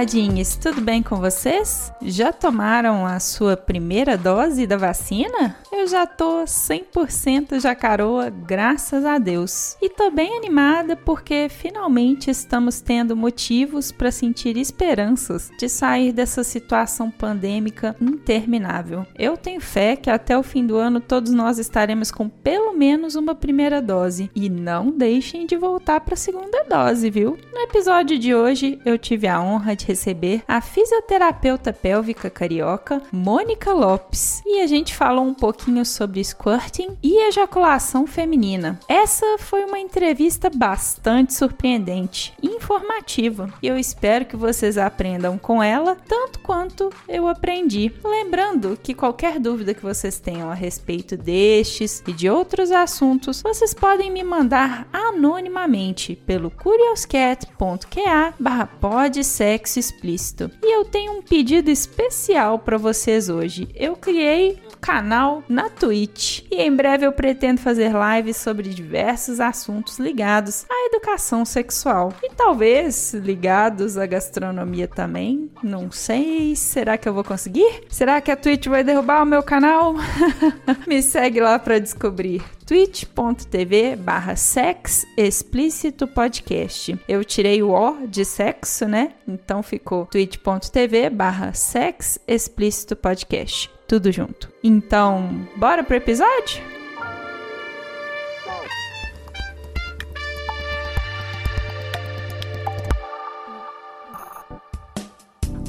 Taradinhas, tudo bem com vocês? Já tomaram a sua primeira dose da vacina? Eu já tô 100% jacaroa, graças a Deus. E tô bem animada porque finalmente estamos tendo motivos para sentir esperanças de sair dessa situação pandêmica interminável. Eu tenho fé que até o fim do ano todos nós estaremos com pelo menos uma primeira dose. E não deixem de voltar para a segunda dose, viu? No episódio de hoje eu tive a honra de receber a fisioterapeuta pélvica carioca Mônica Lopes e a gente falou um pouquinho sobre squirting e ejaculação feminina. Essa foi uma entrevista bastante surpreendente e informativa, e eu espero que vocês aprendam com ela tanto quanto eu aprendi. Lembrando que qualquer dúvida que vocês tenham a respeito destes e de outros assuntos, vocês podem me mandar anonimamente pelo curioscat.ca barra sexo explícito. E eu tenho um pedido especial para vocês hoje. Eu criei canal na Twitch. E em breve eu pretendo fazer lives sobre diversos assuntos ligados à educação sexual. E talvez ligados à gastronomia também. Não sei. Será que eu vou conseguir? Será que a Twitch vai derrubar o meu canal? Me segue lá para descobrir twitch.tv barra sex explícito podcast. Eu tirei o O de sexo, né? Então ficou twitch.tv barra sex explícito podcast tudo junto. Então, bora pro episódio?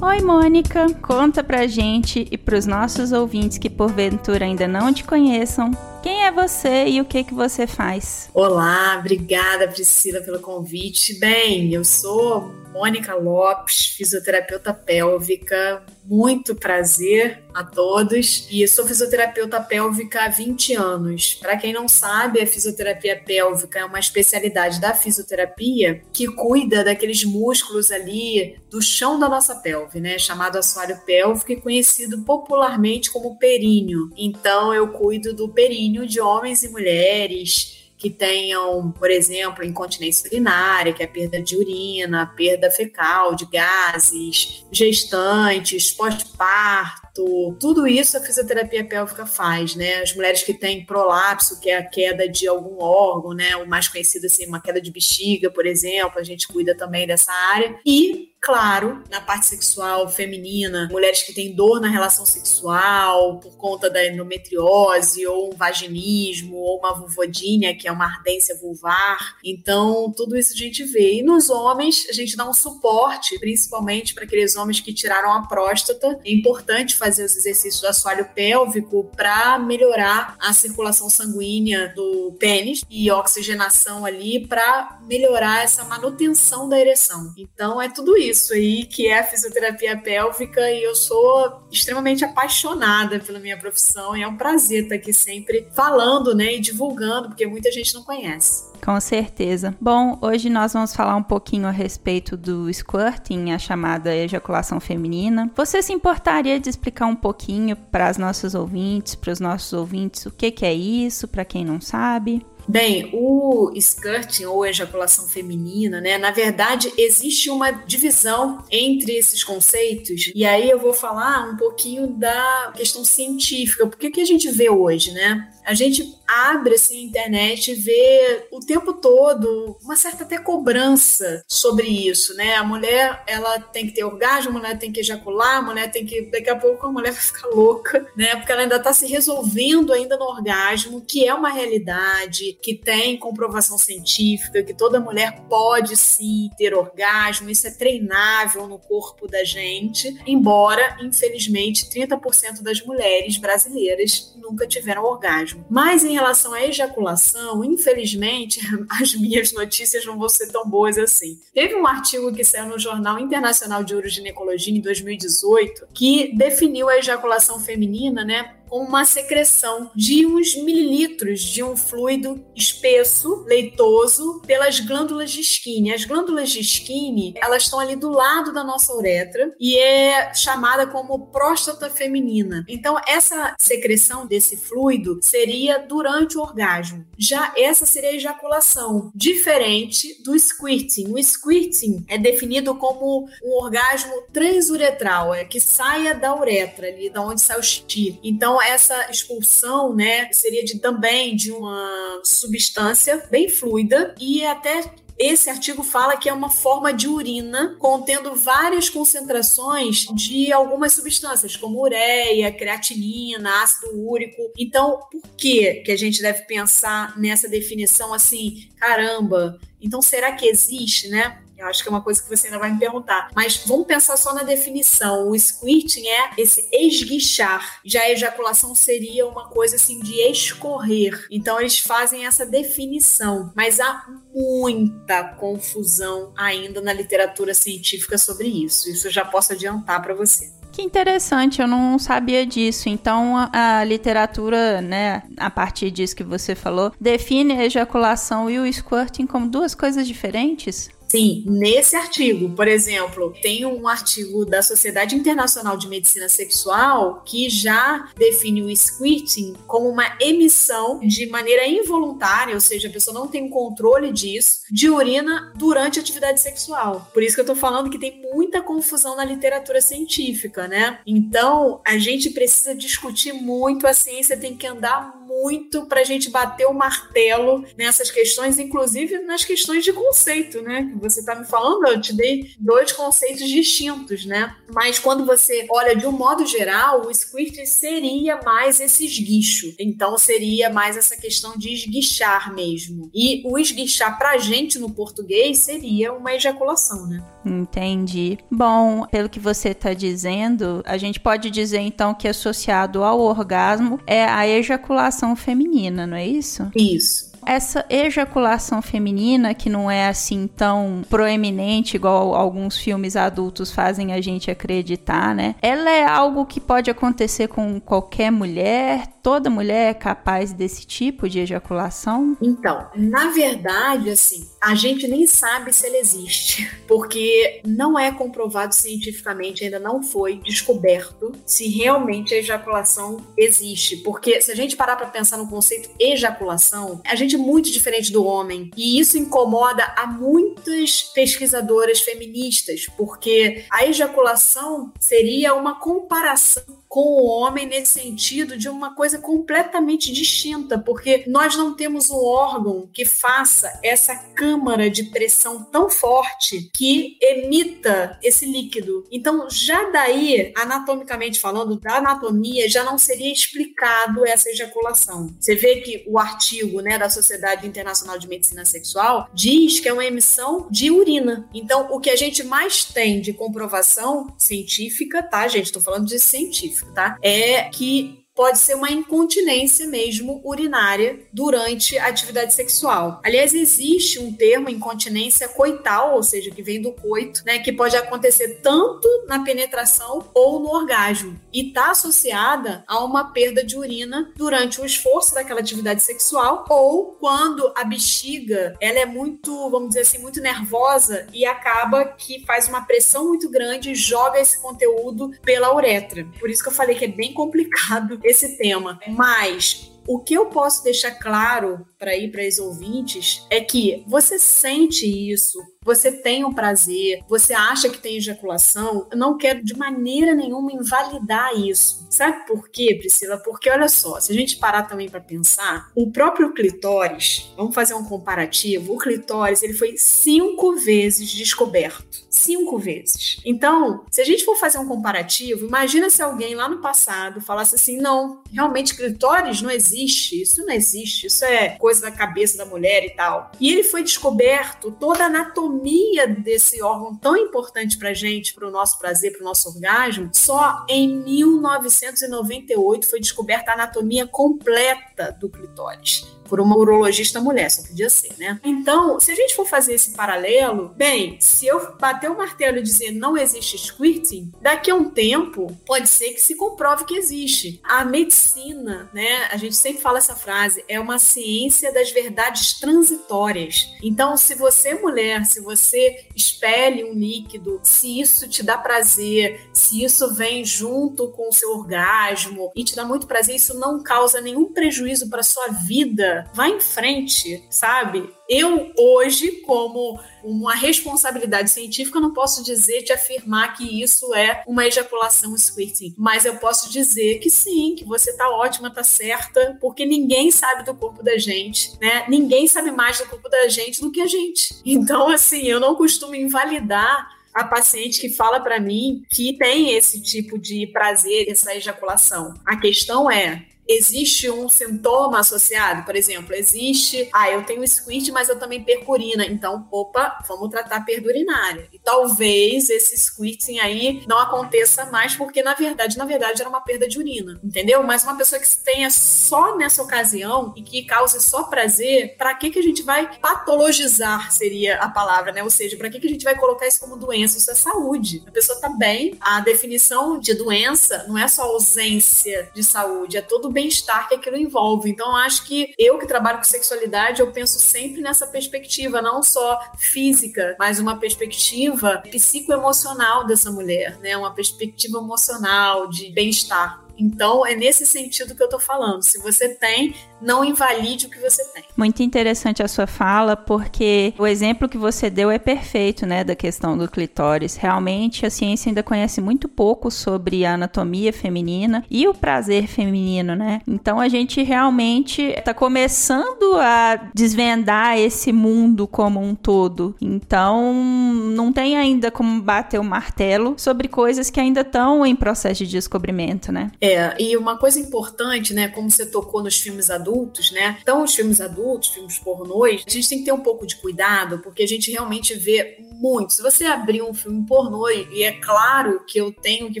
Oi, Mônica, conta pra gente e pros nossos ouvintes que porventura ainda não te conheçam, quem é você e o que que você faz? Olá, obrigada Priscila pelo convite. Bem, eu sou Mônica Lopes, fisioterapeuta pélvica. Muito prazer a todos. E sou fisioterapeuta pélvica há 20 anos. Para quem não sabe, a fisioterapia pélvica é uma especialidade da fisioterapia que cuida daqueles músculos ali do chão da nossa pelve, né? Chamado assoalho pélvico e conhecido popularmente como períneo. Então, eu cuido do períneo de homens e mulheres que tenham, por exemplo, incontinência urinária, que é a perda de urina, perda fecal, de gases, gestantes, pós-parto, tudo isso a fisioterapia pélvica faz, né? As mulheres que têm prolapso, que é a queda de algum órgão, né? O mais conhecido assim, uma queda de bexiga, por exemplo, a gente cuida também dessa área. E Claro, na parte sexual feminina, mulheres que têm dor na relação sexual por conta da endometriose ou um vaginismo ou uma vulvodínia, que é uma ardência vulvar. Então, tudo isso a gente vê. E nos homens, a gente dá um suporte, principalmente para aqueles homens que tiraram a próstata. É importante fazer os exercícios do assoalho pélvico para melhorar a circulação sanguínea do pênis e oxigenação ali para melhorar essa manutenção da ereção. Então, é tudo isso aí, que é a fisioterapia pélvica, e eu sou extremamente apaixonada pela minha profissão, e é um prazer estar aqui sempre falando, né, e divulgando, porque muita gente não conhece. Com certeza. Bom, hoje nós vamos falar um pouquinho a respeito do squirting, a chamada ejaculação feminina. Você se importaria de explicar um pouquinho para as nossas ouvintes, para os nossos ouvintes, o que, que é isso, para quem não sabe? Bem, o skirting ou ejaculação feminina, né? Na verdade, existe uma divisão entre esses conceitos. E aí eu vou falar um pouquinho da questão científica. Porque que a gente vê hoje, né? A gente abre assim, a internet e vê o tempo todo uma certa até cobrança sobre isso, né? A mulher, ela tem que ter orgasmo, a mulher tem que ejacular, a mulher tem que. Daqui a pouco a mulher vai ficar louca, né? Porque ela ainda está se resolvendo ainda no orgasmo, que é uma realidade, que tem comprovação científica, que toda mulher pode sim ter orgasmo, isso é treinável no corpo da gente, embora, infelizmente, 30% das mulheres brasileiras nunca tiveram orgasmo. Mas em relação à ejaculação, infelizmente, as minhas notícias não vão ser tão boas assim. Teve um artigo que saiu no Jornal Internacional de Uroginecologia em 2018 que definiu a ejaculação feminina, né, uma secreção de uns mililitros de um fluido espesso, leitoso, pelas glândulas de Skinny. As glândulas de Skinny, elas estão ali do lado da nossa uretra e é chamada como próstata feminina. Então, essa secreção desse fluido seria durante o orgasmo. Já essa seria a ejaculação, diferente do squirting. O squirting é definido como um orgasmo transuretral, é que saia da uretra, ali da onde sai o xixi. Então, essa expulsão, né, seria de também de uma substância bem fluida e até esse artigo fala que é uma forma de urina contendo várias concentrações de algumas substâncias, como ureia, creatinina, ácido úrico. Então, por que que a gente deve pensar nessa definição assim, caramba, então será que existe, né? Eu acho que é uma coisa que você ainda vai me perguntar. Mas vamos pensar só na definição. O squirting é esse esguichar. Já a ejaculação seria uma coisa assim de escorrer. Então eles fazem essa definição. Mas há muita confusão ainda na literatura científica sobre isso. Isso eu já posso adiantar para você. Que interessante, eu não sabia disso. Então, a, a, literatura, né, a partir disso que você falou, define a ejaculação e o squirting como duas coisas diferentes? Sim, nesse artigo, por exemplo, tem um artigo da Sociedade Internacional de Medicina Sexual que já define o squirting como uma emissão de maneira involuntária, ou seja, a pessoa não tem controle disso, de urina durante a atividade sexual. Por isso que eu tô falando que tem muita confusão na literatura científica, né? Então, a gente precisa discutir muito, a ciência tem que andar muito para a gente bater o martelo nessas questões, inclusive nas questões de conceito, né? Que você está me falando, eu te dei dois conceitos distintos, né? Mas quando você olha de um modo geral, o squirt seria mais esse esguicho. Então seria mais essa questão de esguichar mesmo. E o esguichar pra gente no português seria uma ejaculação, né? Entendi. Bom, pelo que você está dizendo, a gente pode dizer então que associado ao orgasmo é a ejaculação feminina, não é isso? Isso essa ejaculação feminina, que não é assim tão proeminente igual alguns filmes adultos fazem a gente acreditar, né? Ela é algo que pode acontecer com qualquer mulher, toda mulher é capaz desse tipo de ejaculação? Então, na verdade, assim, a gente nem sabe se ela existe, porque não é comprovado cientificamente, ainda não foi descoberto se realmente a ejaculação existe. Porque se a gente parar para pensar no conceito ejaculação, a gente é muito diferente do homem. E isso incomoda a muitas pesquisadoras feministas, porque a ejaculação seria uma comparação com o homem nesse sentido de uma coisa completamente distinta, porque nós não temos um órgão que faça essa câmara de pressão tão forte que emita esse líquido. Então, já daí, anatomicamente falando, da anatomia, já não seria explicado essa ejaculação. Você vê que o artigo né, da Sociedade Internacional de Medicina Sexual diz que é uma emissão de urina. Então, o que a gente mais tem de comprovação científica, tá, gente? Estou falando de científico tá? É que pode ser uma incontinência mesmo urinária durante a atividade sexual. Aliás, existe um termo incontinência coital, ou seja, que vem do coito, né, que pode acontecer tanto na penetração ou no orgasmo e está associada a uma perda de urina durante o esforço daquela atividade sexual ou quando a bexiga ela é muito, vamos dizer assim, muito nervosa e acaba que faz uma pressão muito grande e joga esse conteúdo pela uretra. Por isso que eu falei que é bem complicado esse tema. Mas o que eu posso deixar claro para ir para os ouvintes é que você sente isso, você tem um prazer, você acha que tem ejaculação, eu não quero de maneira nenhuma invalidar isso. Sabe por quê, Priscila? Porque olha só, se a gente parar também para pensar, o próprio clitóris, vamos fazer um comparativo, o clitóris ele foi cinco vezes descoberto. Cinco vezes. Então, se a gente for fazer um comparativo, imagina se alguém lá no passado falasse assim: não, realmente clitóris não existe, isso não existe, isso é coisa da cabeça da mulher e tal. E ele foi descoberto, toda a anatomia desse órgão tão importante para gente, para o nosso prazer, para o nosso orgasmo, só em 1998 foi descoberta a anatomia completa do clitóris por uma urologista mulher, só podia ser, né? Então, se a gente for fazer esse paralelo, bem, se eu bater o martelo e dizer não existe squirting, daqui a um tempo pode ser que se comprove que existe. A medicina, né? A gente sempre fala essa frase, é uma ciência das verdades transitórias. Então, se você, mulher, se você expele um líquido, se isso te dá prazer, se isso vem junto com o seu orgasmo e te dá muito prazer, isso não causa nenhum prejuízo para sua vida, vá em frente, sabe? Eu, hoje, como uma responsabilidade científica, não posso dizer, te afirmar que isso é uma ejaculação squirting. Mas eu posso dizer que sim, que você tá ótima, tá certa, porque ninguém sabe do corpo da gente, né? Ninguém sabe mais do corpo da gente do que a gente. Então, assim, eu não costumo invalidar a paciente que fala para mim que tem esse tipo de prazer, essa ejaculação. A questão é, existe um sintoma associado? Por exemplo, existe, ah, eu tenho squid, mas eu também perco urina. Então, opa, vamos tratar a perda urinária. E talvez esse squirting aí não aconteça mais, porque na verdade, na verdade, era uma perda de urina, entendeu? Mas uma pessoa que tenha só nessa ocasião e que cause só prazer, para que que a gente vai patologizar, seria a palavra, né? Ou seja, para que que a gente vai colocar isso como doença? Isso é saúde. A pessoa tá bem. A definição de doença não é só ausência de saúde, é todo bem bem-estar que aquilo envolve. Então, acho que eu que trabalho com sexualidade, eu penso sempre nessa perspectiva, não só física, mas uma perspectiva psicoemocional dessa mulher, né? Uma perspectiva emocional de bem-estar. Então, é nesse sentido que eu tô falando. Se você tem, não invalide o que você tem. Muito interessante a sua fala, porque o exemplo que você deu é perfeito, né, da questão do clitóris. Realmente, a ciência ainda conhece muito pouco sobre a anatomia feminina e o prazer feminino, né? Então, a gente realmente está começando a desvendar esse mundo como um todo. Então, não tem ainda como bater o martelo sobre coisas que ainda estão em processo de descobrimento, né? É, e uma coisa importante, né, como você tocou nos filmes adultos, né? Então, os filmes adultos, filmes pornôs, a gente tem que ter um pouco de cuidado, porque a gente realmente vê muito. Se você abrir um filme pornô, e é claro que eu tenho que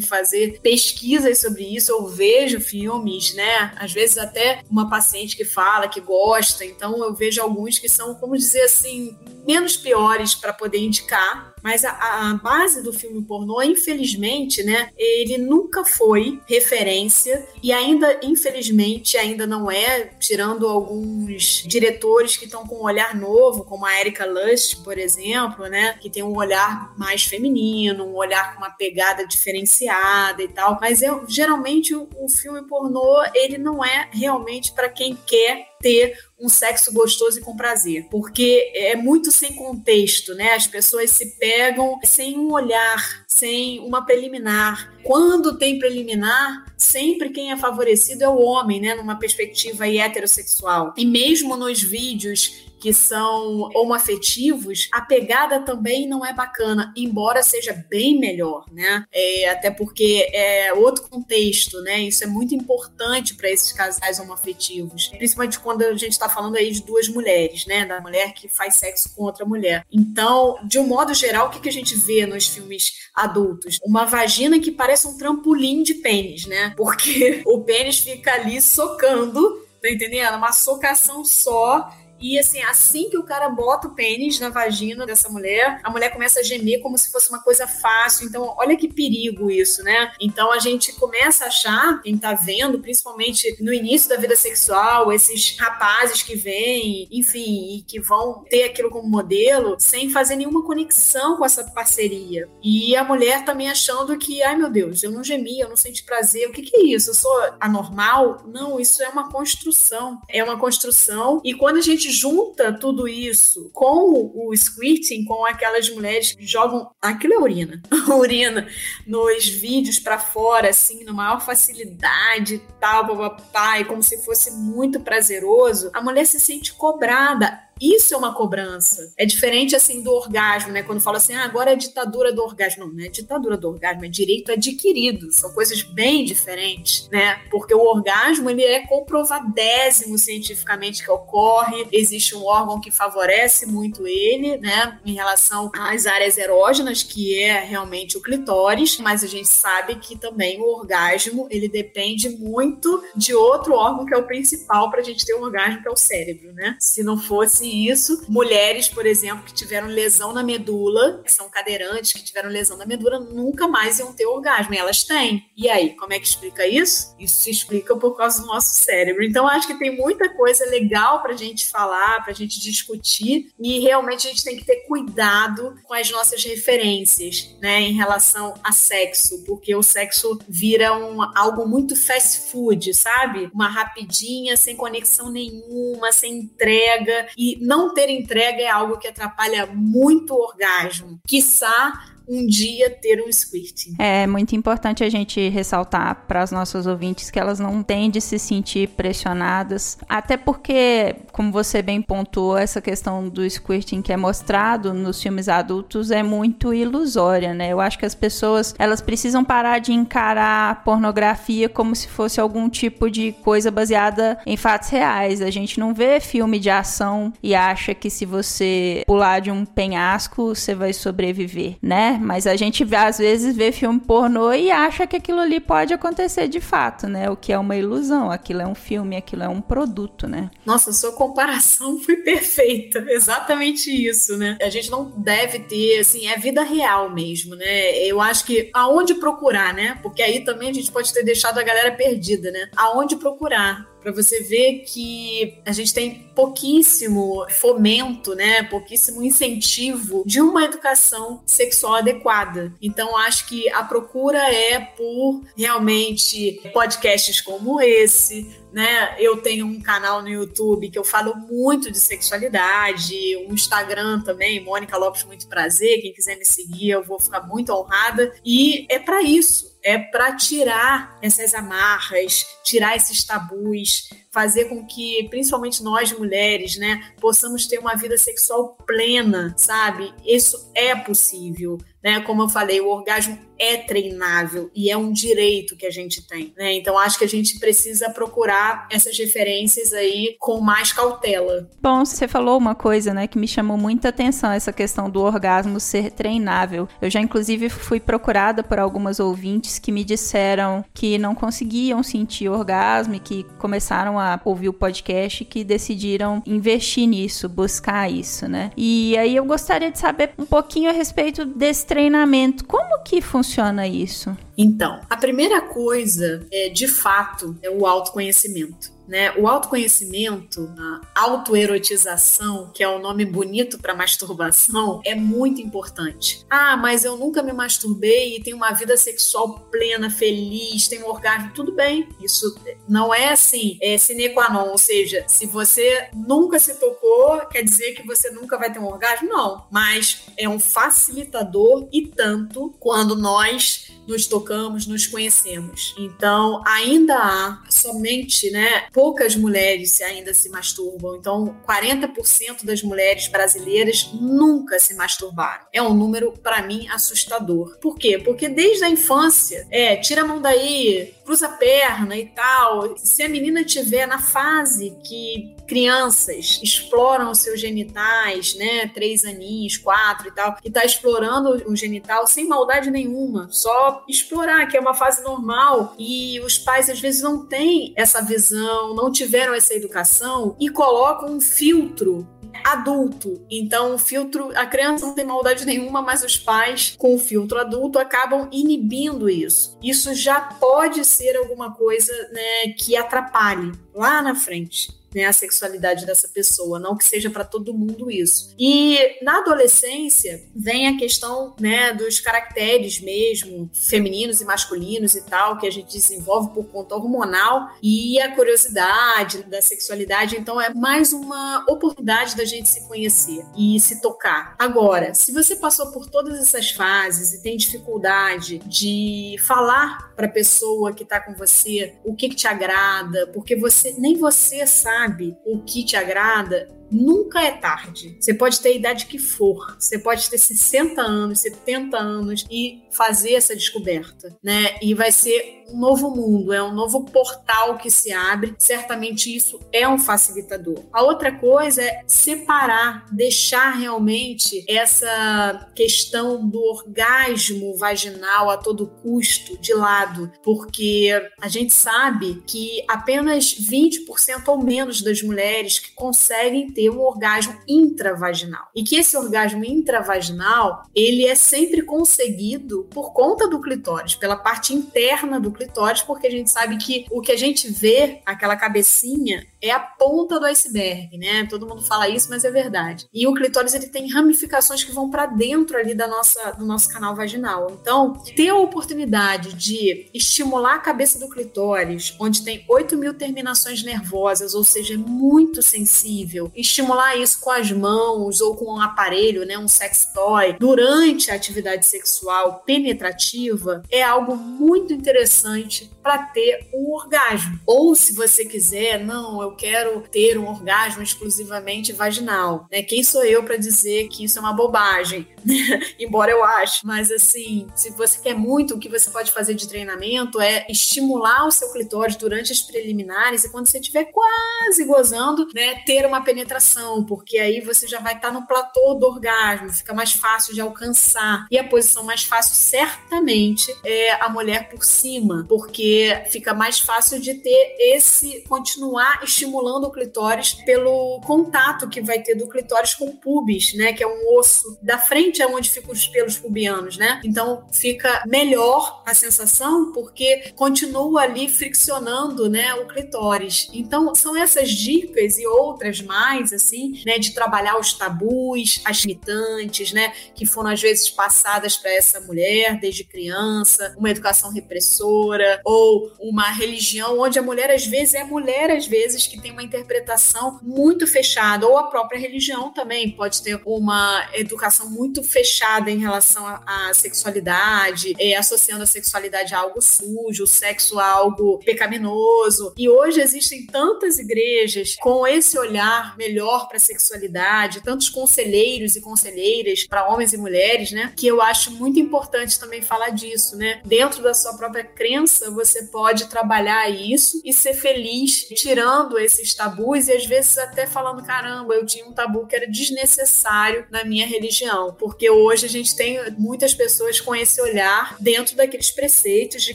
fazer pesquisas sobre isso, eu vejo filmes, né? Às vezes até uma paciente que fala que gosta, então eu vejo alguns que são, como dizer assim, menos piores para poder indicar, mas a, a, base do filme pornô, infelizmente, né, ele nunca foi referência e ainda, infelizmente, ainda não é, tirando alguns diretores que estão com um olhar novo, como a Erika Lust, por exemplo, né, que tem um olhar mais feminino, um olhar com uma pegada diferenciada e tal. Mas eu, geralmente o, o filme pornô, ele não é realmente para quem quer ter um sexo gostoso e com prazer, porque é muito sem contexto, né? As pessoas se pegam sem um olhar, sem uma preliminar. Quando tem preliminar, sempre quem é favorecido é o homem, né? Numa perspectiva heterossexual. E mesmo nos vídeos que são homoafetivos, a pegada também não é bacana, embora seja bem melhor, né? É, até porque é outro contexto, né? Isso é muito importante para esses casais homoafetivos, principalmente quando a gente está falando aí de duas mulheres, né? Da mulher que faz sexo com outra mulher. Então, de um modo geral, o que, que a gente vê nos filmes adultos? Uma vagina que parece um trampolim de pênis, né? Porque o pênis fica ali socando, tá entendendo? Uma socação só e assim, assim que o cara bota o pênis na vagina dessa mulher, a mulher começa a gemer como se fosse uma coisa fácil. Então, olha que perigo isso, né? Então a gente começa a achar, quem tá vendo, principalmente no início da vida sexual, esses rapazes que vêm, enfim, e que vão ter aquilo como modelo, sem fazer nenhuma conexão com essa parceria. E a mulher também achando que, ai meu Deus, eu não gemi, eu não senti prazer, o que, que é isso? Eu sou anormal? Não, isso é uma construção. É uma construção. E quando a gente junta tudo isso com o squirting, com aquelas mulheres que jogam aquilo é urina, urina nos vídeos para fora, assim, na maior facilidade e tal, papai, como se fosse muito prazeroso, a mulher se sente cobrada Isso é uma cobrança. É diferente assim do orgasmo, né? Quando fala assim, ah, agora é ditadura do orgasmo. Não, não é ditadura do orgasmo, é direito adquirido. São coisas bem diferentes, né? Porque o orgasmo ele é comprovadésimo cientificamente que ocorre. Existe um órgão que favorece muito ele, né? Em relação às áreas erógenas, que é realmente o clitóris, mas a gente sabe que também o orgasmo ele depende muito de outro órgão que é o principal para a gente ter um orgasmo, que é o cérebro, né? Se não fosse isso, mulheres, por exemplo, que tiveram lesão na medula, que são cadeirantes, que tiveram lesão na medula, nunca mais iam ter orgasmo. E elas têm. E aí, como é que explica isso? Isso se explica por causa do nosso cérebro. Então, acho que tem muita coisa legal para a gente falar, para a gente discutir, e realmente a gente tem que ter cuidado com as nossas referências, né, em relação a sexo, porque o sexo vira um, algo muito fast food, sabe? Uma rapidinha, sem conexão nenhuma, sem entrega. E não ter entrega é algo que atrapalha muito o orgasmo. Quiçá um dia ter um squirting. É muito importante a gente ressaltar para as nossas ouvintes que elas não têm de se sentir pressionadas, até porque, como você bem pontuou, essa questão do squirting que é mostrado nos filmes adultos é muito ilusória, né? Eu acho que as pessoas elas precisam parar de encarar a pornografia como se fosse algum tipo de coisa baseada em fatos reais. A gente não vê filme de ação e acha que se você pular de um penhasco você vai sobreviver, né? Mas a gente às vezes vê filme pornô e acha que aquilo ali pode acontecer de fato, né? O que é uma ilusão. Aquilo é um filme, aquilo é um produto, né? Nossa, sua comparação foi perfeita. Exatamente isso, né? A gente não deve ter, assim, é vida real mesmo, né? Eu acho que aonde procurar, né? Porque aí também a gente pode ter deixado a galera perdida, né? Aonde procurar? Para você ver que a gente tem pouquíssimo fomento, né, pouquíssimo incentivo de uma educação sexual adequada. Então acho que a procura é por realmente podcasts como esse, né? Eu tenho um canal no YouTube que eu falo muito de sexualidade, um Instagram também, Mônica Lopes muito prazer, quem quiser me seguir, eu vou ficar muito honrada e é para isso é para tirar essas amarras, tirar esses tabus, fazer com que, principalmente nós mulheres, né, possamos ter uma vida sexual plena, sabe? Isso é possível, né? Como eu falei, o orgasmo é treinável e é um direito que a gente tem, né? Então acho que a gente precisa procurar essas referências aí com mais cautela. Bom, você falou uma coisa, né, que me chamou muita atenção essa questão do orgasmo ser treinável. Eu já inclusive fui procurada por algumas ouvintes que me disseram que não conseguiam sentir orgasmo e que começaram a ouvir o podcast que decidiram investir nisso, buscar isso, né? E aí eu gostaria de saber um pouquinho a respeito desse treinamento. Como que funciona isso? Então, a primeira coisa é, de fato, é o autoconhecimento. Né? O autoconhecimento, a autoerotização, que é o nome bonito para masturbação, é muito importante. Ah, mas eu nunca me masturbei e tenho uma vida sexual plena, feliz, tenho um orgasmo, tudo bem. Isso não é assim, é sine qua non, ou seja, se você nunca se tocou, quer dizer que você nunca vai ter um orgasmo? Não, mas é um facilitador e tanto quando nós nos tocamos, nos conhecemos. Então, ainda há somente, né, poucas mulheres ainda se masturbam. Então, 40% das mulheres brasileiras nunca se masturbaram. É um número para mim assustador. Por quê? Porque desde a infância, é, tira a mão daí, cruza a perna e tal. Se a menina tiver na fase que crianças exploram os seus genitais, né, três aninhos, quatro e tal, e tá explorando o genital sem maldade nenhuma, só explorar, que é uma fase normal, e os pais às vezes não têm essa visão, não tiveram essa educação e colocam um filtro adulto. Então, o filtro, a criança não tem maldade nenhuma, mas os pais, com o filtro adulto, acabam inibindo isso. Isso já pode ser alguma coisa né, que atrapalhe lá na frente né, a sexualidade dessa pessoa, não que seja para todo mundo isso. E na adolescência vem a questão né, dos caracteres mesmo, femininos e masculinos e tal, que a gente desenvolve por conta hormonal e a curiosidade da sexualidade. Então é mais uma oportunidade da gente se conhecer e se tocar. Agora, se você passou por todas essas fases e tem dificuldade de falar para a pessoa que está com você o que, que te agrada, porque você nem você sabe o que te agrada, nunca é tarde. Você pode ter a idade que for, você pode ter 60 anos, 70 anos e fazer essa descoberta, né? E vai ser um novo mundo, é um novo portal que se abre. Certamente isso é um facilitador. A outra coisa é separar, deixar realmente essa questão do orgasmo vaginal a todo custo de lado, porque a gente sabe que apenas 20% ou menos das mulheres que conseguem ter um orgasmo intravaginal. E que esse orgasmo intravaginal, ele é sempre conseguido por conta do clitóris, pela parte interna do clitóris, porque a gente sabe que o que a gente vê, aquela cabecinha, é a ponta do iceberg, né? Todo mundo fala isso, mas é verdade. E o clitóris ele tem ramificações que vão para dentro ali da nossa, do nosso canal vaginal. Então, ter a oportunidade de estimular a cabeça do clitóris, onde tem 8 mil terminações nervosas, ou seja, é muito sensível, estimular isso com as mãos ou com um aparelho, né, um sex toy, durante a atividade sexual penetrativa, é algo muito interessante para ter um orgasmo. Ou se você quiser, não, eu quero ter um orgasmo exclusivamente vaginal, né? Quem sou eu para dizer que isso é uma bobagem? Embora eu ache, mas assim, se você quer muito, o que você pode fazer de treinamento é estimular o seu clitóris durante as preliminares e quando você estiver quase gozando, né, ter uma penetração, porque aí você já vai estar tá no platô do orgasmo, fica mais fácil de alcançar. E a posição mais fácil, certamente, é a mulher por cima, porque fica mais fácil de ter esse continuar estimulando o clitóris pelo contato que vai ter do clitóris com o pubis, né, que é um osso da frente é onde ficam os pelos pubianos, né? Então fica melhor a sensação porque continua ali friccionando, né, o clitóris. Então são essas dicas e outras mais assim, né, de trabalhar os tabus, as limitantes, né, que foram às vezes passadas para essa mulher desde criança, uma educação repressora ou uma religião onde a mulher às vezes é mulher às vezes que tem uma interpretação muito fechada ou a própria religião também pode ter uma educação muito fechada em relação à sexualidade, é, associando a sexualidade a algo sujo, o sexo a algo pecaminoso. E hoje existem tantas igrejas com esse olhar melhor para a sexualidade, tantos conselheiros e conselheiras para homens e mulheres, né? Que eu acho muito importante também falar disso, né? Dentro da sua própria crença, você pode trabalhar isso e ser feliz tirando esses tabus e às vezes até falando: caramba, eu tinha um tabu que era desnecessário na minha religião. Porque hoje a gente tem muitas pessoas com esse olhar dentro daqueles preceitos de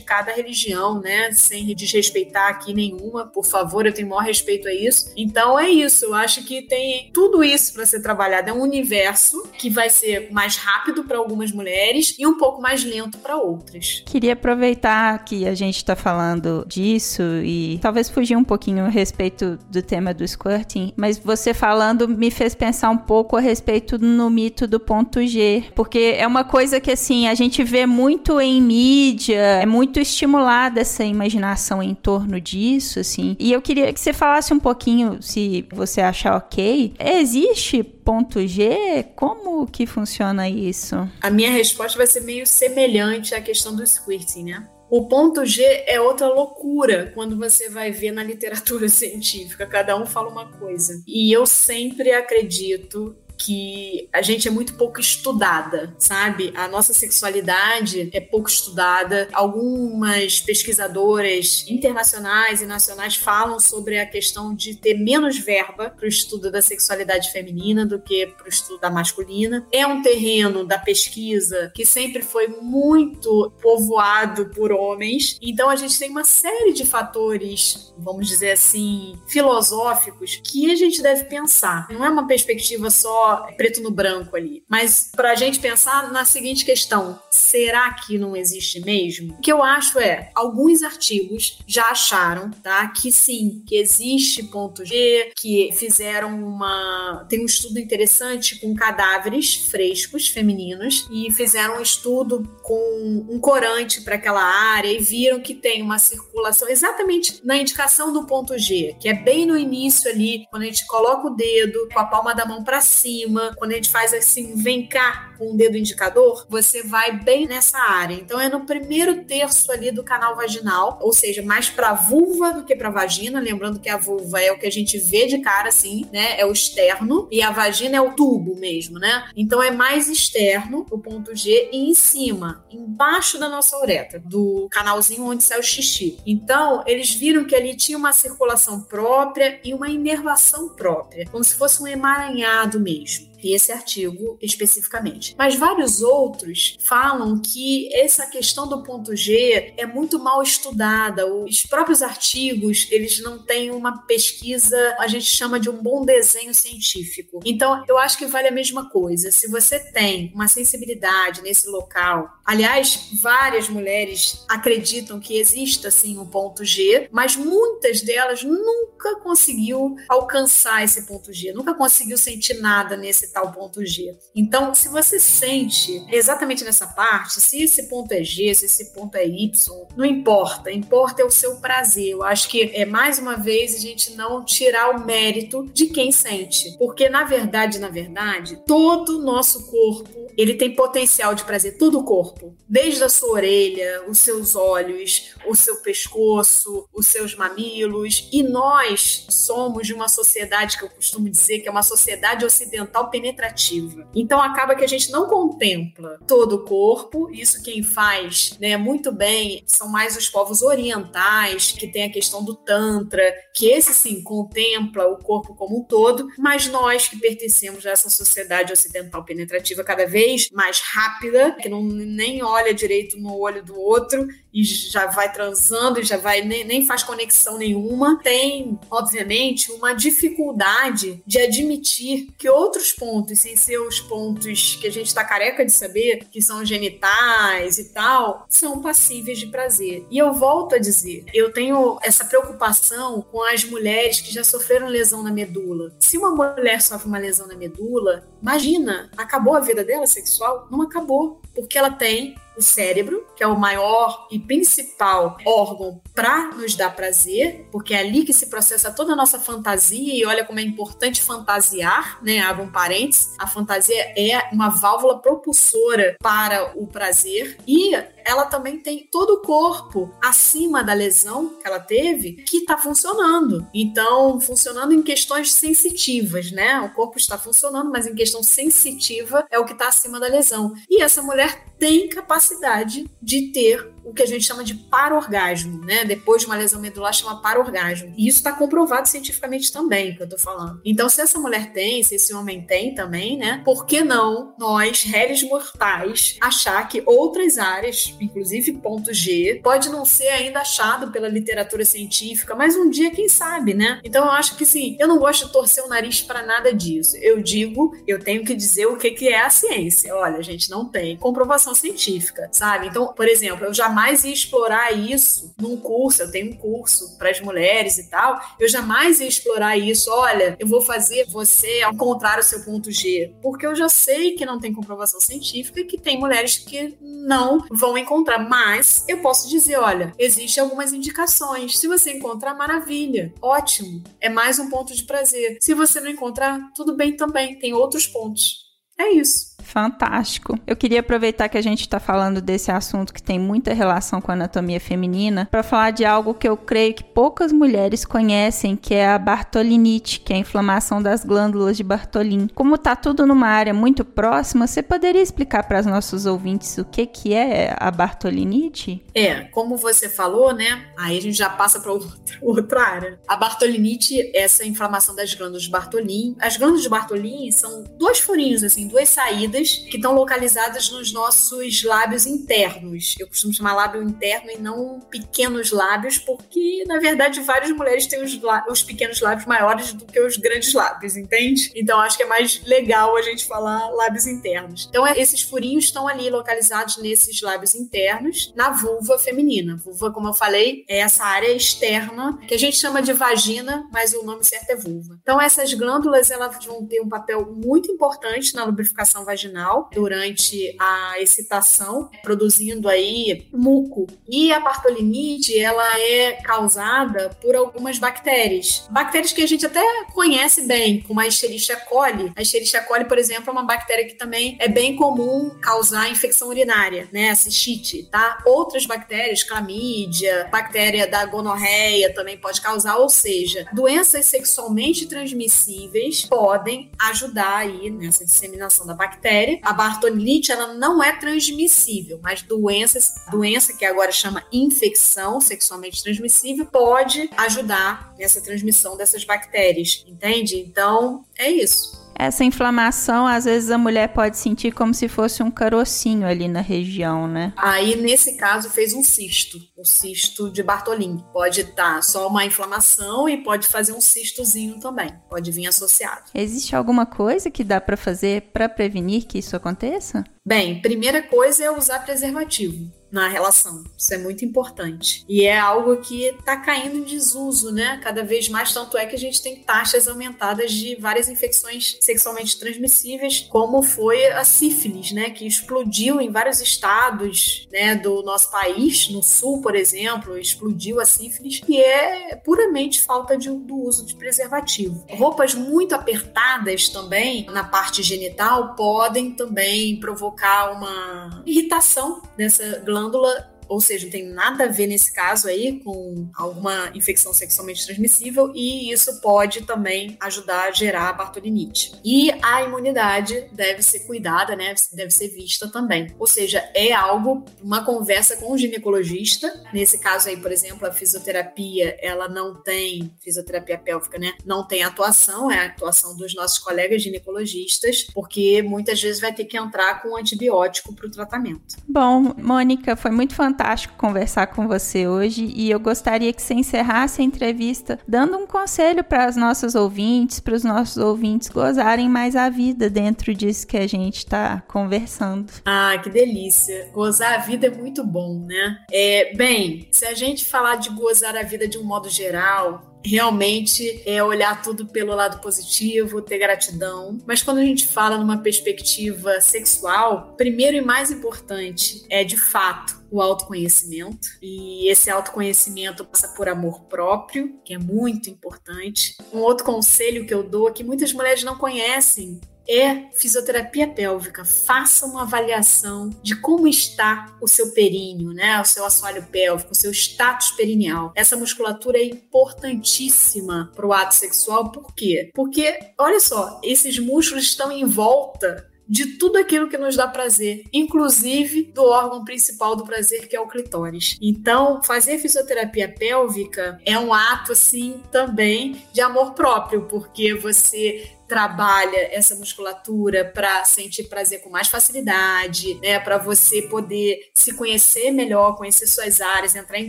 cada religião, né? Sem desrespeitar aqui nenhuma, por favor, eu tenho maior respeito a isso. Então é isso, eu acho que tem tudo isso para ser trabalhado. É um universo que vai ser mais rápido para algumas mulheres e um pouco mais lento para outras. Queria aproveitar que a gente está falando disso e talvez fugir um pouquinho a respeito do tema do squirting, mas você falando me fez pensar um pouco a respeito no mito do ponto G, porque é uma coisa que assim a gente vê muito em mídia, é muito estimulada essa imaginação em torno disso, assim. E eu queria que você falasse um pouquinho, se você achar ok, existe ponto G? Como que funciona isso? A minha resposta vai ser meio semelhante à questão do squirting, né? O ponto G é outra loucura quando você vai ver na literatura científica, cada um fala uma coisa. E eu sempre acredito que a gente é muito pouco estudada, sabe? A nossa sexualidade é pouco estudada. Algumas pesquisadoras internacionais e nacionais falam sobre a questão de ter menos verba para o estudo da sexualidade feminina do que para o estudo da masculina. É um terreno da pesquisa que sempre foi muito povoado por homens. Então a gente tem uma série de fatores, vamos dizer assim, filosóficos que a gente deve pensar. Não é uma perspectiva só preto no branco ali. Mas para a gente pensar na seguinte questão: será que não existe mesmo? O que eu acho é, alguns artigos já acharam, tá, que sim, que existe ponto G, que fizeram uma, tem um estudo interessante com cadáveres frescos femininos e fizeram um estudo com um corante para aquela área e viram que tem uma circulação exatamente na indicação do ponto G, que é bem no início ali, quando a gente coloca o dedo com a palma da mão para cima cima, quando a gente faz assim, vem cá, com o dedo indicador, você vai bem nessa área. Então é no primeiro terço ali do canal vaginal, ou seja, mais para vulva do que para vagina, lembrando que a vulva é o que a gente vê de cara assim, né? É o externo e a vagina é o tubo mesmo, né? Então é mais externo o ponto G e em cima, embaixo da nossa uretra, do canalzinho onde sai o xixi. Então, eles viram que ali tinha uma circulação própria e uma inervação própria, como se fosse um emaranhado mesmo mesmo. Esse artigo especificamente. Mas vários outros falam que essa questão do ponto G é muito mal estudada. Os próprios artigos, eles não têm uma pesquisa, a gente chama de um bom desenho científico. Então, eu acho que vale a mesma coisa. Se você tem uma sensibilidade nesse local, aliás, várias mulheres acreditam que exista sim um ponto G, mas muitas delas nunca conseguiu alcançar esse ponto G, nunca conseguiu sentir nada nesse tal ponto G. Então, se você sente exatamente nessa parte, se esse ponto é G, se esse ponto é Y, não importa. Importa é o seu prazer. Eu acho que é mais uma vez a gente não tirar o mérito de quem sente, porque na verdade, na verdade, todo o nosso corpo ele tem potencial de prazer, todo o corpo, desde a sua orelha, os seus olhos, o seu pescoço, os seus mamilos. E nós somos de uma sociedade que eu costumo dizer que é uma sociedade ocidental penetrativa. Então acaba que a gente não contempla todo o corpo. Isso quem faz, né, muito bem são mais os povos orientais que tem a questão do tantra, que esse sim contempla o corpo como um todo. Mas nós que pertencemos a essa sociedade ocidental penetrativa cada vez mais rápida, que não nem olha direito no olho do outro e já vai transando e já vai nem, nem faz conexão nenhuma, tem, obviamente, uma dificuldade de admitir que outros pontos, sem ser os pontos que a gente está careca de saber, que são genitais e tal, são passíveis de prazer. E eu volto a dizer, eu tenho essa preocupação com as mulheres que já sofreram lesão na medula. Se uma mulher sofre uma lesão na medula, imagina, acabou a vida dela sexual? Não acabou, porque ela tem o cérebro, que é o maior e principal órgão para nos dar prazer, porque é ali que se processa toda a nossa fantasia e olha como é importante fantasiar, né? Abra um parênteses, a fantasia é uma válvula propulsora para o prazer e ela também tem todo o corpo acima da lesão que ela teve que está funcionando. Então, funcionando em questões sensitivas, né? O corpo está funcionando, mas em questão sensitiva é o que está acima da lesão. E essa mulher tem capacidade de ter o que a gente chama de parorgasmo, né? Depois de uma lesão medular, chama parorgasmo. E isso está comprovado cientificamente também, que eu tô falando. Então, se essa mulher tem, se esse homem tem também, né? Por que não nós, réis mortais, achar que outras áreas, inclusive ponto G, pode não ser ainda achado pela literatura científica, mas um dia, quem sabe, né? Então, eu acho que sim, eu não gosto de torcer o nariz para nada disso. Eu digo, eu tenho que dizer o que, que é a ciência. Olha, a gente não tem comprovação científica, sabe? Então, por exemplo, eu jamais ia explorar isso num curso. Eu tenho um curso para as mulheres e tal. Eu jamais ia explorar isso. Olha, eu vou fazer você encontrar o seu ponto G, porque eu já sei que não tem comprovação científica e que tem mulheres que não vão encontrar. Mas eu posso dizer, olha, existem algumas indicações. Se você encontrar, maravilha, ótimo. É mais um ponto de prazer. Se você não encontrar, tudo bem também. Tem outros pontos. É isso. Fantástico. Eu queria aproveitar que a gente está falando desse assunto que tem muita relação com a anatomia feminina para falar de algo que eu creio que poucas mulheres conhecem, que é a Bartolinite, que é a inflamação das glândulas de Bartolin. Como está tudo numa área muito próxima, você poderia explicar para os nossos ouvintes o que, que é a Bartolinite? É, como você falou, né? Aí a gente já passa para outra, área. A Bartolinite essa inflamação das glândulas de Bartolin. As glândulas de Bartolin são dois furinhos, assim, duas saídas que estão localizadas nos nossos lábios internos. Eu costumo chamar lábio interno e não pequenos lábios, porque, na verdade, várias mulheres têm os, os pequenos lábios maiores do que os grandes lábios, entende? Então, acho que é mais legal a gente falar lábios internos. Então, é, esses furinhos estão ali localizados nesses lábios internos, na vulva feminina. Vulva, como eu falei, é essa área externa que a gente chama de vagina, mas o nome certo é vulva. Então, essas glândulas elas vão ter um papel muito importante na lubrificação vaginal vaginal durante a excitação, produzindo aí muco. E a bartolinite, ela é causada por algumas bactérias. Bactérias que a gente até conhece bem, como a Escherichia coli. A Escherichia coli, por exemplo, é uma bactéria que também é bem comum causar infecção urinária, né? A cistite, tá? Outras bactérias, clamídia, bactéria da gonorreia também pode causar, ou seja, doenças sexualmente transmissíveis podem ajudar aí nessa disseminação da bactéria. A bartonilite, ela não é transmissível, mas doenças, doença que agora chama infecção sexualmente transmissível pode ajudar nessa transmissão dessas bactérias, entende? Então, é isso. Essa inflamação, às vezes a mulher pode sentir como se fosse um carocinho ali na região, né? Aí, nesse caso, fez um cisto, o cisto de Bartolin. Pode estar só uma inflamação e pode fazer um cistozinho também, pode vir associado. Existe alguma coisa que dá para fazer para prevenir que isso aconteça? Bem, primeira coisa é usar preservativo na relação. Isso é muito importante. E é algo que está caindo em desuso, né? Cada vez mais, tanto é que a gente tem taxas aumentadas de várias infecções sexualmente transmissíveis, como foi a sífilis, né? Que explodiu em vários estados né, do nosso país, no sul, por exemplo, explodiu a sífilis, e é puramente falta de, do uso de preservativo. Roupas muito apertadas também na parte genital podem também provocar uma irritação dessa glândula glândula ou seja, não tem nada a ver nesse caso aí com alguma infecção sexualmente transmissível e isso pode também ajudar a gerar a bartolinite. E a imunidade deve ser cuidada, né? Deve ser vista também. Ou seja, é algo, uma conversa com o ginecologista. Nesse caso aí, por exemplo, a fisioterapia, ela não tem, fisioterapia pélvica, né? Não tem atuação, é a atuação dos nossos colegas ginecologistas, porque muitas vezes vai ter que entrar com antibiótico para o tratamento. Bom, Mônica, foi muito fantástico fantástico conversar com você hoje e eu gostaria que você encerrasse a entrevista dando um conselho para as nossas ouvintes, para os nossos ouvintes gozarem mais a vida dentro disso que a gente está conversando. Ah, que delícia! Gozar a vida é muito bom, né? É, bem, se a gente falar de gozar a vida de um modo geral, realmente é olhar tudo pelo lado positivo, ter gratidão. Mas quando a gente fala numa perspectiva sexual, primeiro e mais importante é de fato o autoconhecimento. E esse autoconhecimento passa por amor próprio, que é muito importante. Um outro conselho que eu dou é que muitas mulheres não conhecem é fisioterapia pélvica. Faça uma avaliação de como está o seu períneo, né? O seu assoalho pélvico, o seu status perineal. Essa musculatura é importantíssima para o ato sexual. Por quê? Porque, olha só, esses músculos estão em volta de tudo aquilo que nos dá prazer, inclusive do órgão principal do prazer, que é o clitóris. Então, fazer fisioterapia pélvica é um ato, assim, também de amor próprio, porque você trabalha essa musculatura para sentir prazer com mais facilidade, né, para você poder se conhecer melhor, conhecer suas áreas, entrar em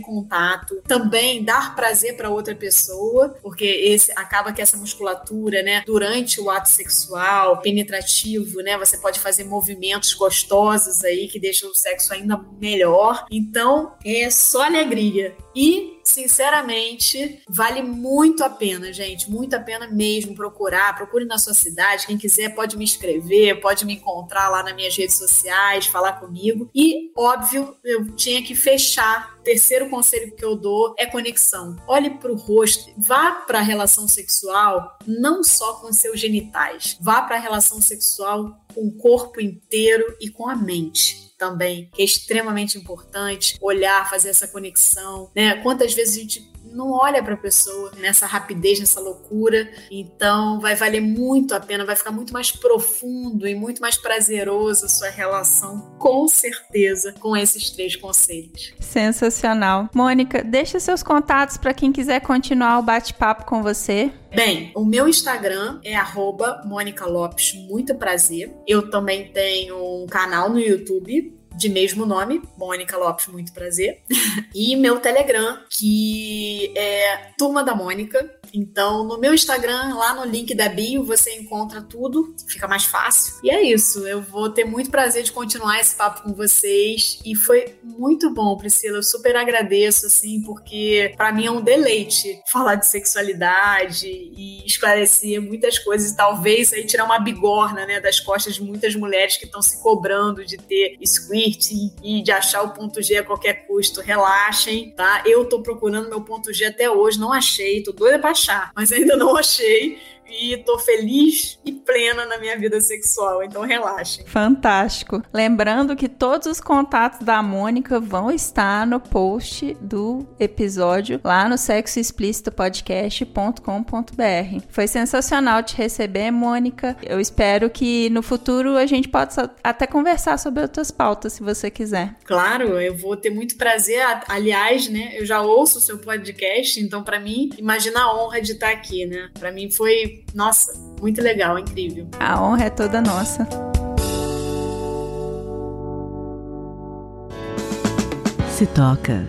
contato, também dar prazer para outra pessoa, porque esse acaba que essa musculatura, né, durante o ato sexual, penetrativo, né, você pode fazer movimentos gostosos aí que deixam o sexo ainda melhor. Então, é só alegria. E sinceramente, vale muito a pena, gente, muito a pena mesmo procurar. Procure na sua cidade. Quem quiser pode me escrever, pode me encontrar lá nas minhas redes sociais, falar comigo. E, óbvio, eu tinha que fechar. Terceiro conselho que eu dou é conexão. Olhe para o rosto, vá para a relação sexual não só com seus genitais, vá para a relação sexual com o corpo inteiro e com a mente também, que é extremamente importante, olhar, fazer essa conexão, né? Quantas vezes a gente não olha para a pessoa nessa rapidez, nessa loucura. Então, vai valer muito a pena, vai ficar muito mais profundo e muito mais prazeroso a sua relação, com certeza, com esses três conselhos. Sensacional. Mônica, deixa seus contatos para quem quiser continuar o bate-papo com você. Bem, o meu Instagram é Mônica Lopes, muito prazer. Eu também tenho um canal no YouTube de mesmo nome, Mônica Lopes, muito prazer. e meu Telegram, que é Turma da Mônica, Então, no meu Instagram, lá no link da bio, você encontra tudo, fica mais fácil. E é isso, eu vou ter muito prazer de continuar esse papo com vocês e foi muito bom, Priscila. Eu super agradeço, assim, porque para mim é um deleite falar de sexualidade e esclarecer muitas coisas e talvez aí tirar uma bigorna, né, das costas de muitas mulheres que estão se cobrando de ter squirt e de achar o ponto G a qualquer custo. Relaxem, tá? Eu tô procurando meu ponto G até hoje, não achei, tô doida pra achar, mas ainda não achei e tô feliz e plena na minha vida sexual, então relaxem. Fantástico. Lembrando que todos os contatos da Mônica vão estar no post do episódio lá no sexoexplicitopodcast.com.br. Foi sensacional te receber, Mônica. Eu espero que no futuro a gente possa até conversar sobre outras pautas, se você quiser. Claro, eu vou ter muito prazer. Aliás, né, eu já ouço o seu podcast, então para mim, imagina a honra de estar aqui, né? Para mim foi nossa, muito legal, incrível. A honra é toda nossa. Se toca.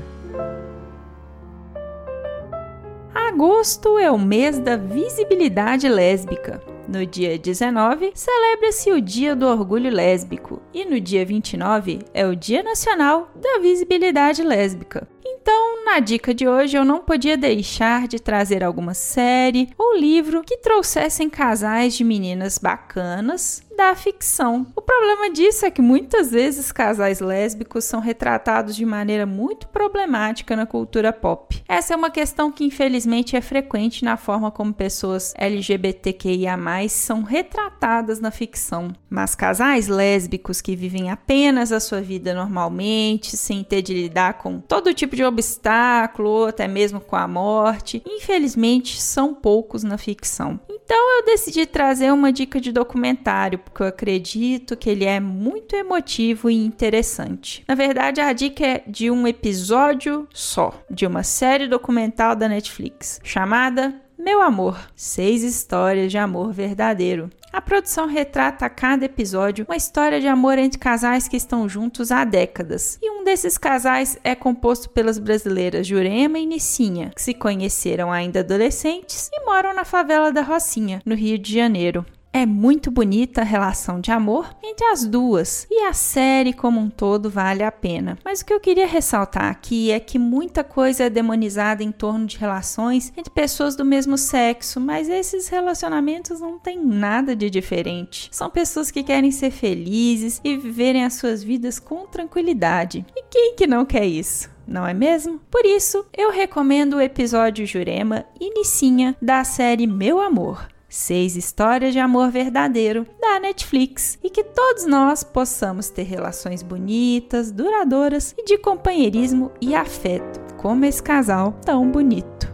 Agosto é o mês da visibilidade lésbica. No dia 19, celebra-se o Dia do Orgulho Lésbico e no dia 29 é o Dia Nacional da Visibilidade Lésbica. Então, na dica de hoje, eu não podia deixar de trazer alguma série ou livro que trouxessem casais de meninas bacanas da ficção. O problema disso é que muitas vezes casais lésbicos são retratados de maneira muito problemática na cultura pop. Essa é uma questão que infelizmente é frequente na forma como pessoas LGBTQIA+ são retratadas na ficção. Mas casais lésbicos que vivem apenas a sua vida normalmente, sem ter de lidar com todo tipo de obstáculo, até mesmo com a morte, infelizmente são poucos na ficção. Então eu decidi trazer uma dica de documentário, porque eu acredito que ele é muito emotivo e interessante. Na verdade, a dica é de um episódio só, de uma série documental da Netflix, chamada meu Amor, seis histórias de amor verdadeiro. A produção retrata a cada episódio uma história de amor entre casais que estão juntos há décadas. E um desses casais é composto pelas brasileiras Jurema e Nicinha, que se conheceram ainda adolescentes e moram na favela da Rocinha, no Rio de Janeiro. É muito bonita a relação de amor entre as duas e a série como um todo vale a pena. Mas o que eu queria ressaltar aqui é que muita coisa é demonizada em torno de relações entre pessoas do mesmo sexo, mas esses relacionamentos não têm nada de diferente. São pessoas que querem ser felizes e viverem as suas vidas com tranquilidade. E quem que não quer isso? não é mesmo? Por isso, eu recomendo o episódio Jurema e Nicinha da série Meu Amor. Seis histórias de amor verdadeiro da Netflix e que todos nós possamos ter relações bonitas, duradouras e de companheirismo e afeto, como esse casal tão bonito.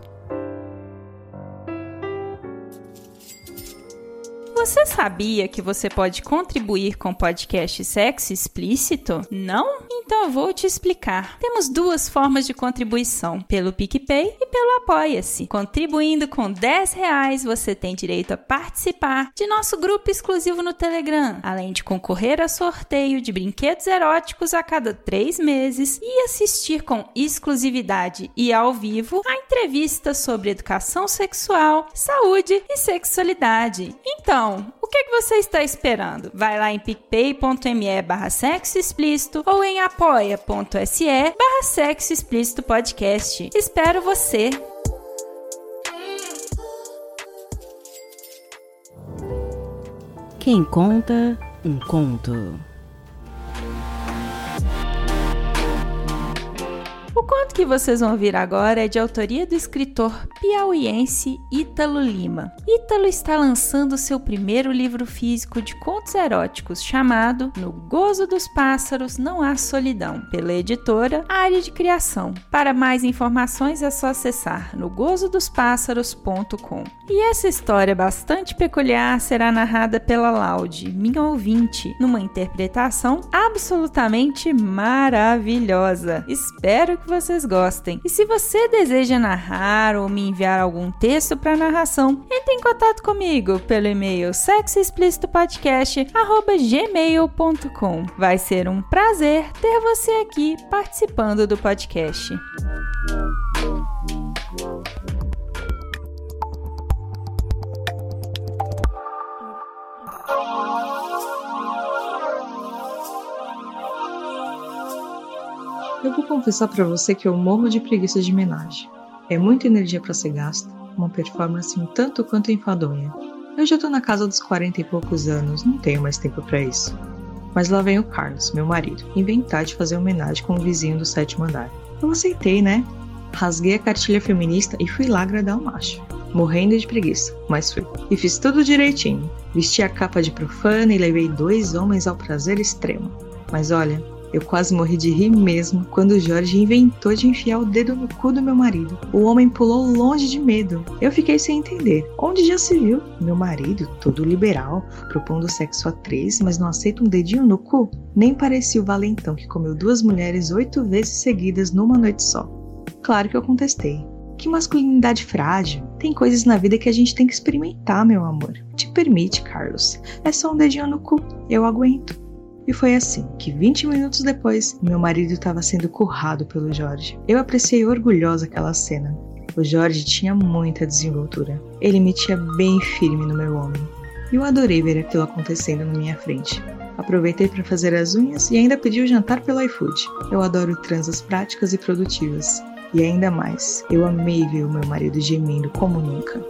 Você sabia que você pode contribuir com podcast Sexo Explícito? Não? Então eu vou te explicar. Temos duas formas de contribuição, pelo PicPay e pelo Apoia-se. Contribuindo com 10 reais, você tem direito a participar de nosso grupo exclusivo no Telegram, além de concorrer a sorteio de brinquedos eróticos a cada três meses e assistir com exclusividade e ao vivo a entrevistas sobre educação sexual, saúde e sexualidade. Então, então, o que, que você está esperando? Vai lá em picpay.me barra sexo explícito ou em apoia.se barra sexo explícito podcast. Espero você! Quem conta um conto. Conto que vocês vão ouvir agora é de autoria do escritor piauiense Ítalo Lima. Ítalo está lançando seu primeiro livro físico de contos eróticos chamado No Gozo dos Pássaros Não Há Solidão, pela editora Área de Criação. Para mais informações é só acessar nogozodosPássaros.com. E essa história bastante peculiar será narrada pela Laude, minha ouvinte, numa interpretação absolutamente maravilhosa. Espero que vocês gostem. E se você deseja narrar ou me enviar algum texto para narração, entre em contato comigo pelo e-mail sexoexplicitopodcast@gmail.com. Vai ser um prazer ter você aqui participando do podcast. Oh. Eu vou confessar para você que eu morro de preguiça de homenagem. É muita energia para ser gasta, uma performance um tanto quanto enfadonha. Eu já tô na casa dos 40 e poucos anos, não tenho mais tempo para isso. Mas lá vem o Carlos, meu marido, inventar de fazer homenagem com o vizinho do sétimo andar. Eu aceitei, né? Rasguei a cartilha feminista e fui lá agradar o macho. Morrendo de preguiça, mas fui. E fiz tudo direitinho. Vesti a capa de profana e levei dois homens ao prazer extremo. Mas olha, eu quase morri de rir mesmo quando o Jorge inventou de enfiar o dedo no cu do meu marido. O homem pulou longe de medo. Eu fiquei sem entender. Onde já se viu? Meu marido, todo liberal, propondo sexo a três, mas não aceita um dedinho no cu? Nem parecia o valentão que comeu duas mulheres oito vezes seguidas numa noite só. Claro que eu contestei. Que masculinidade frágil. Tem coisas na vida que a gente tem que experimentar, meu amor. Te permite, Carlos. É só um dedinho no cu. Eu aguento. E foi assim que 20 minutos depois, meu marido estava sendo currado pelo Jorge. Eu apreciei orgulhosa aquela cena. O Jorge tinha muita desenvoltura. Ele metia bem firme no meu homem. E eu adorei ver aquilo acontecendo na minha frente. Aproveitei para fazer as unhas e ainda pedi o jantar pelo iFood. Eu adoro transas práticas e produtivas. E ainda mais, eu amei ver o meu marido gemendo como nunca.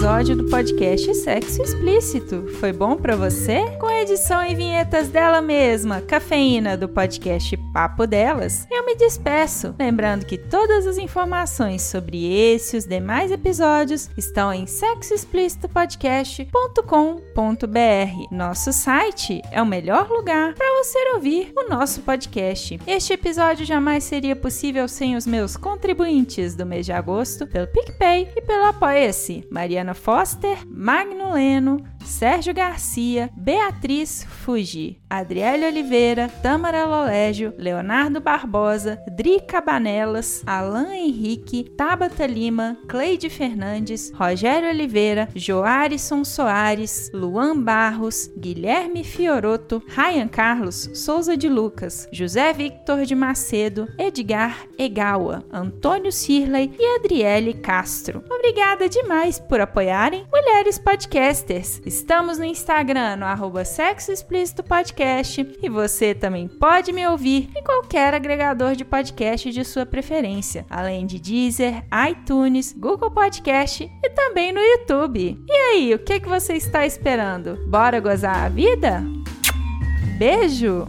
Episódio do podcast Sexo Explícito. Foi bom para você? Edição e vinhetas dela mesma, Cafeína, do podcast Papo Delas, eu me despeço. Lembrando que todas as informações sobre esse e os demais episódios estão em sexoexplicitopodcast.com.br. Nosso site é o melhor lugar para você ouvir o nosso podcast. Este episódio jamais seria possível sem os meus contribuintes do mês de agosto, pelo PicPay e pelo Apoia-se. Mariana Foster, Magno Leno, Sérgio Garcia, Beatriz Fuji, Adriele Oliveira, Tamara Lolégio, Leonardo Barbosa, Dri Cabanelas, Alain Henrique, Tabata Lima, Cleide Fernandes, Rogério Oliveira, Joarison Soares, Luan Barros, Guilherme Fioroto, Ryan Carlos, Souza de Lucas, José Victor de Macedo, Edgar Egawa, Antônio Sirley e Adriele Castro. Obrigada demais por apoiarem Mulheres Podcasters. Estamos no Instagram, no arroba Sexo Explícito Podcast, e você também pode me ouvir em qualquer agregador de podcast de sua preferência, além de Deezer, iTunes, Google Podcast e também no YouTube. E aí, o que, que você está esperando? Bora gozar a vida? Beijo!